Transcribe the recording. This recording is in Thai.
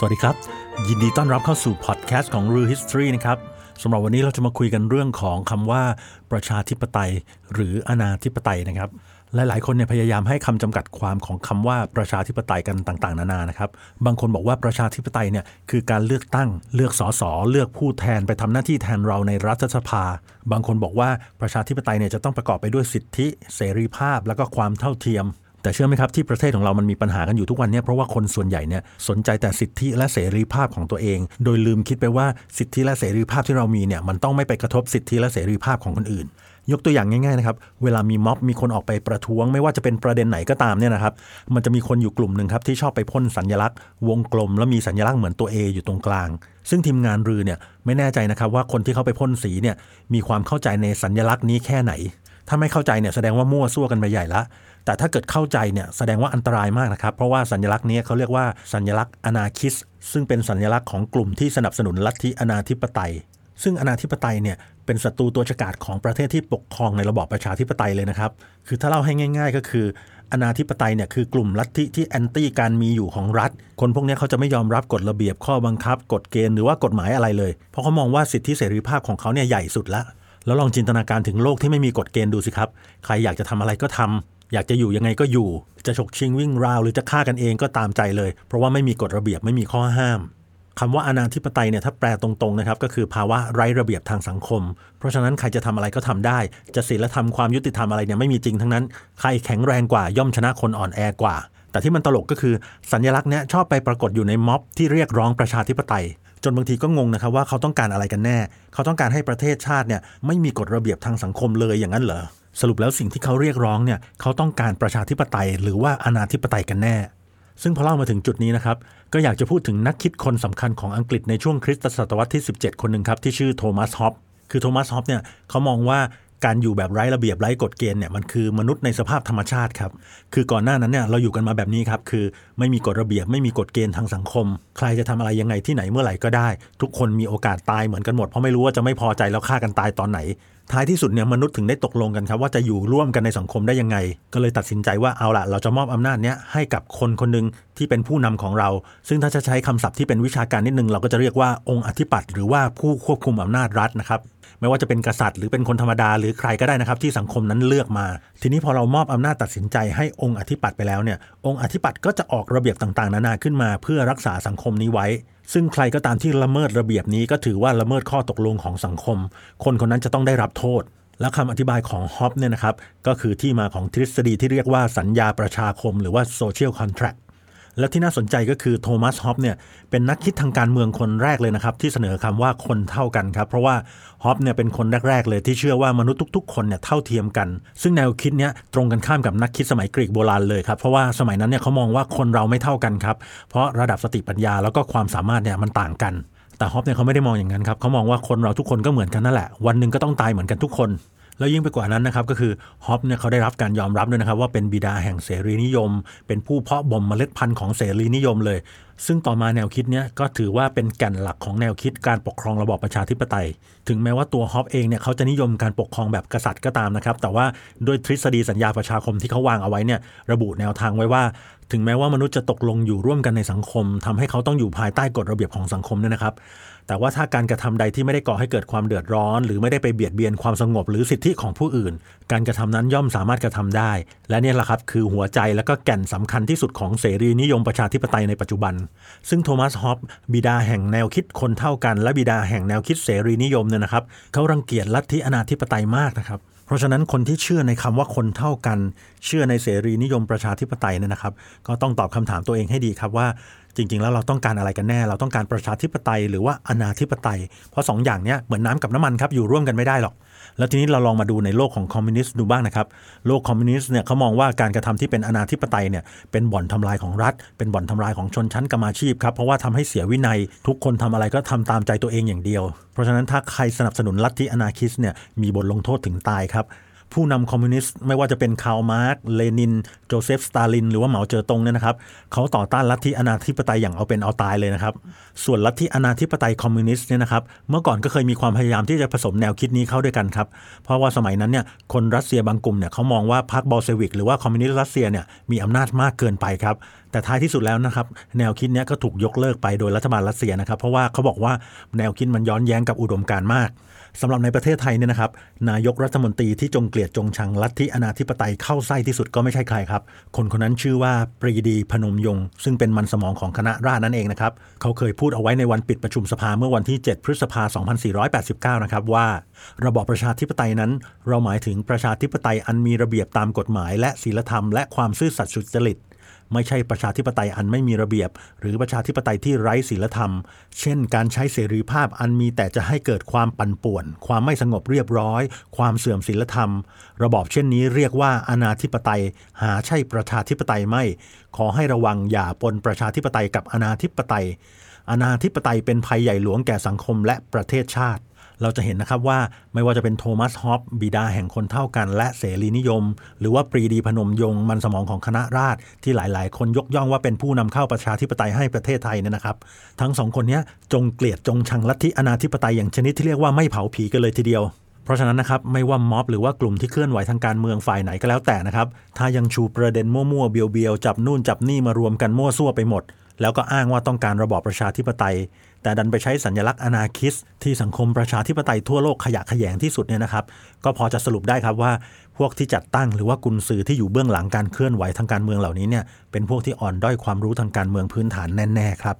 สวัสดีครับ ยินดีต้อนรับเข้าสู่พอดแคสต์ของ Real History นะครับสำหรับวันนี้เราจะมาคุยกันเรื่องของคำว่าประชาธิปไตย หรืออนาธิปไตยนะครับหลาย ๆ คนเนี่ยพยายามให้คำจำกัดความของคำว่าประชาธิปไตยกันต่าง ๆ นานานะครับ บางคนบอกว่าประชาธิปไตยเนี่ยคือการเลือกตั้ง เลือกสสเลือกผู้แทนไปทำหน้าที่แทนเราในรัฐสภา บางคนบอกว่าประชาธิปไตยเนี่ยจะต้องประกอบไปด้วยสิทธิ เสรีภาพ แล้วก็ความเท่าเทียม แต่เชื่อไหมครับที่ประเทศของเรามันมีปัญหากันอยู่ทุกวันเนี่ยเพราะว่าคนส่วนใหญ่เนี่ยสนใจแต่สิทธิและเสรีภาพของตัวเอง โดยลืมคิดไปว่าสิทธิและเสรีภาพที่เรามีเนี่ยมันต้องไม่ไปกระทบสิทธิและเสรีภาพของคนอื่น ยกตัวอย่างง่ายๆนะครับเวลามีม็อบมีคนออกไปประท้วง ไม่ว่าจะเป็นประเด็นไหนก็ตามเนี่ยนะครับมันจะมีคนอยู่กลุ่มหนึ่งครับที่ชอบไปพ่นสัญลักษณ์ วงกลม แล้วมีสัญลักษณ์เหมือนตัว A อยู่ตรงกลาง ซึ่งทีมงานรือเนี่ยไม่แน่ใจนะครับว่าคนที่เขาไปพ่นสีเนี่ยมีความเข้าใจในสัญลักษณ์นี้แค่ไหนถ้าไม่เข้าใจเนี่ยแสดงว่ามั่วซั่วกันไปใหญ่ละ แต่ถ้าเกิดเข้าใจเนี่ยแสดงว่าอันตรายมากนะครับ เพราะว่าสัญลักษณ์นี้เขาเรียกว่าสัญลักษณ์อนาคิส ซึ่งเป็นสัญลักษณ์ของกลุ่มที่สนับสนุนลัทธิอนาธิปไตย ซึ่งอนาธิปไตยเนี่ยเป็นศัตรูตัวฉกาจของประเทศที่ปกครองในระบอบประชาธิปไตยเลยนะครับ คือถ้าเล่าให้ง่าย ๆ ก็คืออนาธิปไตยเนี่ยคือกลุ่มลัทธิที่แอนตี้การมีอยู่ของรัฐ คนพวกนี้เขาจะไม่ยอมรับกฎระเบียบข้อบังคับ กฎเกณฑ์หรือว่ากฎหมายอะไรเลย เพราะเขามองว่าสิทธิเสรีภาพของเขาเนี่ยใหญ่สุดละแล้วลองจินตนาการถึงโลกที่ไม่มีกฎเกณฑ์ดูสิครับ ใครอยากจะทำอะไรก็ทำ อยากจะอยู่ยังไงก็อยู่ จะฉกชิงวิ่งราว หรือจะฆ่ากันเองก็ตามใจเลย เพราะว่าไม่มีกฎระเบียบไม่มีข้อห้ามคำว่าอนาธิปไตยเนี่ยถ้าแปลตรงๆนะครับก็คือภาวะไร้ระเบียบทางสังคม เพราะฉะนั้นใครจะทำอะไรก็ทำได้ จะศีลธรรมความยุติธรรมอะไรเนี่ยไม่มีจริงทั้งนั้น ใครแข็งแรงกว่าย่อมชนะคนอ่อนแอกว่า แต่ที่มันตลกก็คือสัญลักษณ์เนี้ยชอบไปปรากฏอยู่ในม็อบที่เรียกร้องประชาธิปไตย จนบางทีก็งงนะครับว่าเขาต้องการอะไรกันแน่ เขาต้องการให้ประเทศชาติเนี่ยไม่มีกฎระเบียบทางสังคมเลยอย่างนั้นเหรอสรุปแล้วสิ่งที่เขาเรียกร้องเนี่ยเขาต้องการประชาธิปไตย หรือว่าอนาธิปไตยกันแน่ ซึ่งพอเล่ามาถึงจุดนี้นะครับ ก็อยากจะพูดถึงนักคิดคนสำคัญของอังกฤษในช่วงคริสตศตวรรษที่ 17 คนหนึ่งครับ ที่ชื่อโทมัสฮอปคือโทมัสฮอปเนี่ยเขามองว่าการอยู่แบบไร้ระเบียบไร้กฎเกณฑ์เนี่ยมันคือมนุษย์ในสภาพธรรมชาติครับ คือก่อนหน้านั้นเนี่ยเราอยู่กันมาแบบนี้ครับ คือไม่มีกฎระเบียบไม่มีกฎเกณฑ์ทางสังคม ใครจะทำอะไรยังไงที่ไหนเมื่อไหร่ก็ได้ ทุกคนมีโอกาสตายเหมือนกันหมดเพราะไม่รู้ว่าจะไม่พอใจแล้วฆ่ากันตายตอนไหน ท้ายที่สุดเนี่ยมนุษย์ถึงได้ตกลงกันครับ ว่าจะอยู่ร่วมกันในสังคมได้ยังไง ก็เลยตัดสินใจว่าเอาละเราจะมอบอำนาจเนี้ยให้กับคนคนหนึ่งที่เป็นผู้นำของเรา ซึ่งถ้าจะใช้คำศัพท์ที่เป็นวิชาการนิดนึง เราก็จะเรียกว่าองค์อธิปัตย์หรือว่าผู้ควบคุมอำนาจรัฐนะครับไม่ว่าจะเป็นกษัตริย์หรือเป็นคนธรรมดาหรือใครก็ได้นะครับที่สังคมนั้นเลือกมา ทีนี้พอเรามอบอำนาจตัดสินใจให้องค์อธิปัตย์ไปแล้วเนี่ยองค์อธิปัตย์ก็จะออกระเบียบต่างๆ นานาขึ้นมา เพื่อรักษาสังคมนี้ไว้ ซึ่งใครก็ตามที่ละเมิดระเบียบนี้ก็ถือว่าละเมิดข้อตกลงของสังคม คนคนนั้นจะต้องได้รับโทษ และคำอธิบายของฮอปเนี่ยนะครับก็คือที่มาของทฤษฎีที่เรียกว่าสัญญาประชาคม หรือว่า social contract และที่น่าสนใจก็คือโทมัสฮอปเนี่ยเป็นนักคิดทางการเมืองคนแรกเลยนะครับ ที่เสนอคำว่าคนเท่ากันครับ เพราะว่าฮอบส์เนี่ยเป็นคนแรก ๆ เลยที่เชื่อว่ามนุษย์ทุก ๆ คนเนี่ยเท่าเทียมกัน ซึ่งแนวคิดเนี้ยตรงกันข้ามกับนักคิดสมัยกรีกโบราณเลยครับเพราะว่าสมัยนั้นเนี่ยเขามองว่าคนเราไม่เท่ากันครับเพราะระดับสติปัญญาแล้วก็ความสามารถเนี่ยมันต่างกันแต่ฮอบส์เนี่ยเขาไม่ได้มองอย่างนั้นครับเขามองว่าคนเราทุกคนก็เหมือนกันนั่นแหละ วันหนึ่งก็ต้องตายเหมือนกันทุกคน แล้วยิ่งไปกว่านั้นนะครับก็คือฮอบส์เนี่ยเขาได้รับการยอมรับด้วยนะครับว่าเป็นบิดาแห่งเสรีนิยม เป็นผู้เพาะบ่มเมล็ดพันธุ์ของเสรีนิยมเลย ซึ่งต่อมาแนวคิดเนี้ยก็ถือว่าเป็นแก่นหลักของแนวคิดการปกครองระบอบประชาธิปไตย ถึงแม้ว่าตัวฮอปเองเนี่ยเขาจะนิยมการปกครองแบบกษัตริย์ก็ตามนะครับแต่ว่าด้วยทฤษฎีสัญญาประชาคมที่เขาวางเอาไว้เนี่ยระบุแนวทางไว้ว่า ถึงแม้ว่ามนุษย์จะตกลงอยู่ร่วมกันในสังคมทำให้เขาต้องอยู่ภายใต้กฎระเบียบของสังคมเนี่ยนะครับ แต่ว่าถ้าการกระทำใดที่ไม่ได้ก่อให้เกิดความเดือดร้อน หรือไม่ได้ไปเบียดเบียนความสงบหรือสิทธิของผู้อื่น การกระทำนั้นย่อมสามารถกระทำได้ และนี่แหละครับคือหัวใจและก็แก่นสำคัญที่สุดของเสรีนิยมประชาธิปไตยในปัจจุบัน ซึ่งโทมัสฮอบส์บิดาแห่งแนวคิดคนเท่ากัน และบิดาแห่งแนวคิดเสรีนิยมเนี่ยนะครับเขารังเกียจลัทธิอนาธิปไตยมากนะครับเพราะฉะนั้นคนที่เชื่อในคำว่าคนเท่ากัน เชื่อในเสรีนิยมประชาธิปไตยเนี่ยนะครับ ก็ต้องตอบคำถามตัวเองให้ดีครับว่า จริง ๆ แล้วเราต้องการอะไรกันแน่ เราต้องการประชาธิปไตยหรือว่าอนาธิปไตย เพราะสองอย่างเนี้ยเหมือนน้ำกับน้ำมันครับอยู่ร่วมกันไม่ได้หรอก แล้วทีนี้เราลองมาดูในโลกของคอมมิวนิสต์ดูบ้างนะครับ โลกคอมมิวนิสต์เนี่ยเขามองว่าการกระทำที่เป็นอนาธิปไตยเนี่ยเป็นบ่อนทำลายของรัฐ เป็นบ่อนทำลายของชนชั้นกรรมาชีพครับเพราะว่าทำให้เสียวินัย ทุกคนทำอะไรก็ทำตามใจตัวเองอย่างเดียว เพราะฉะนั้นถ้าใครสนับสนุนลัทธิ anarchist เนี่ยมีบทลงโทษถึงตายครับ ผู้นำคอมมิวนิสต์ไม่ว่าจะเป็นคาร์ลมาร์กซ์ เลนิน โจเซฟ สตาลิน หรือว่าเหมาเจ๋อตงเนี่ยนะครับเขาต่อต้านลัทธิอนาธิปไตยอย่างเอาเป็นเอาตายเลยนะครับ ส่วนลัทธิอนาธิปไตยคอมมิวนิสต์เนี่ยนะครับเมื่อก่อนก็เคยมีความพยายามที่จะผสมแนวคิดนี้เข้าด้วยกันครับ เพราะว่าสมัยนั้นเนี่ยคนรัสเซียบางกลุ่มเนี่ยเขามองว่าพรรคบอลเซวิกหรือว่าคอมมิวนิสต์รัสเซียเนี่ยมีอำนาจมากเกินไปครับแต่ท้ายที่สุดแล้วนะครับแนวคิดนี้ก็ถูกยกเลิกไปโดยรัฐบาลรัสเซียนะครับ เพราะว่าเขาบอกว่าแนวคิดมันย้อนแย้งกับอุดมการณ์มากสำหรับในประเทศไทยเนี่ยนะครับนายกรัฐมนตรีที่จงกลียดจงชังลัทธิอนาธิปไตยเข้าไส้ที่สุดก็ไม่ใช่ใครครับ คนคนนั้นชื่อว่าปรีดีพนมยงค์ซึ่งเป็นมันสมองของคณะราษฎรนั่นเองนะครับ เขาเคยพูดเอาไว้ในวันปิดประชุมสภาเมื่อวันที่ 7 พฤษภาคม2489 นะครับว่า ระบอบประชาธิปไตยนั้น เราหมายถึงประชาธิปไตยอันมีระเบียบตามกฎหมาย และศีลธรรมและความซื่อสัตย์สุจริต ไม่ใช่ประชาธิปไตยอันไม่มีระเบียบ หรือประชาธิปไตยที่ไร้ศีลธรรม เช่น การใช้เสรีภาพอันมีแต่จะให้เกิดความปั่นป่วน ความไม่สงบเรียบร้อย ความเสื่อมศีลธรรม ระบอบเช่นนี้เรียกว่าอนาธิปไตย หาใช่ประชาธิปไตยไม่ ขอให้ระวังอย่าปนประชาธิปไตยกับอนาธิปไตย อนาธิปไตยเป็นภัยใหญ่หลวงแก่สังคมและประเทศชาติ เราจะเห็นนะครับว่าไม่ว่าจะเป็นโทมัสฮอปบิดาแห่งคนเท่ากัน และเสรีนิยม หรือว่าปรีดีพนมยงค์มันสมองของคณะราษฎรที่หลาย ๆ คนยกย่องว่าเป็นผู้นำเข้าประชาธิปไตยให้ประเทศไทยเนี่ยนะครับ ทั้งสองคนนี้จงเกลียดจงชังลัทธิอนาธิปไตยอย่างชนิดที่เรียกว่าไม่เผาผีกันเลยทีเดียวเพราะฉะนั้นนะครับไม่ว่าม็อบหรือว่ากลุ่มที่เคลื่อนไหวทางการเมืองฝ่ายไหนก็แล้วแต่นะครับถ้ายังชูประเด็นมั่วๆเบียวๆจับนู่นจับนี่มารวมกันมั่วซั่วไปหมด แล้วก็อ้างว่าต้องการระบอบประชาธิปไตย แต่ดันไปใช้สัญลักษณ์อนาคิสที่สังคมประชาธิปไตยทั่วโลกขยะแขยงที่สุดเนี่ยนะครับ ก็พอจะสรุปได้ครับว่าพวกที่จัดตั้งหรือว่ากุนซือที่อยู่เบื้องหลังการเคลื่อนไหวทางการเมืองเหล่านี้เนี่ยเป็นพวกที่อ่อนด้อยความรู้ทางการเมืองพื้นฐานแน่ๆครับ